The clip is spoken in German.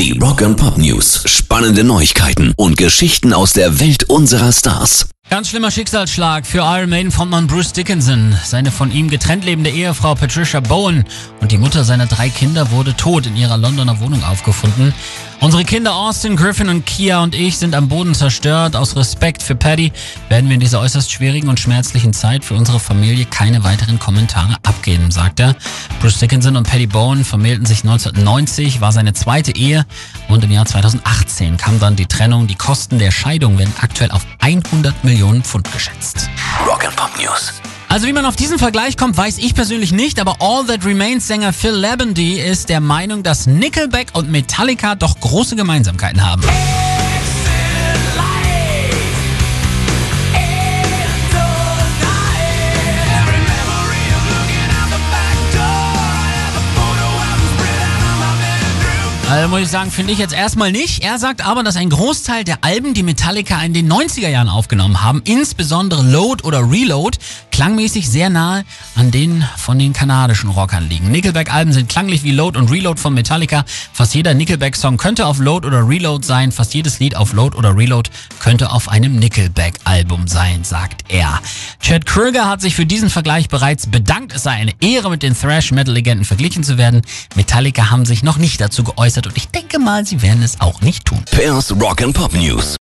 Die Rock and Pop News. Spannende Neuigkeiten und Geschichten aus der Welt unserer Stars. Ganz schlimmer Schicksalsschlag für Iron Maiden Frontmann Bruce Dickinson. Seine von ihm getrennt lebende Ehefrau Patricia Bowen und die Mutter seiner drei Kinder wurde tot in ihrer Londoner Wohnung aufgefunden. Unsere Kinder Austin, Griffin und Kia und ich sind am Boden zerstört. Aus Respekt für Paddy werden wir in dieser äußerst schwierigen und schmerzlichen Zeit für unsere Familie keine weiteren Kommentare abgeben, sagt er. Bruce Dickinson und Paddy Bowen vermählten sich 1990, war seine zweite Ehe und im Jahr 2018 kam dann die Trennung. Die Kosten der Scheidung werden aktuell auf 100 Millionen Pfund geschätzt. Rock and Pop News. Also wie man auf diesen Vergleich kommt, weiß ich persönlich nicht, aber All That Remains Sänger Phil Labendy ist der Meinung, dass Nickelback und Metallica doch große Gemeinsamkeiten haben. Also muss ich sagen, finde ich jetzt erstmal nicht. Er sagt aber, dass ein Großteil der Alben, die Metallica in den 90er Jahren aufgenommen haben, insbesondere Load oder Reload, klangmäßig sehr nahe an den von den kanadischen Rockern liegen. Nickelback-Alben sind klanglich wie Load und Reload von Metallica. Fast jeder Nickelback-Song könnte auf Load oder Reload sein. Fast jedes Lied auf Load oder Reload könnte auf einem Nickelback-Album sein, sagt er. Chad Kröger hat sich für diesen Vergleich bereits bedankt. Es sei eine Ehre, mit den Thrash-Metal-Legenden verglichen zu werden. Metallica haben sich noch nicht dazu geäußert und ich denke mal, sie werden es auch nicht tun. Pairs Rock and Pop News.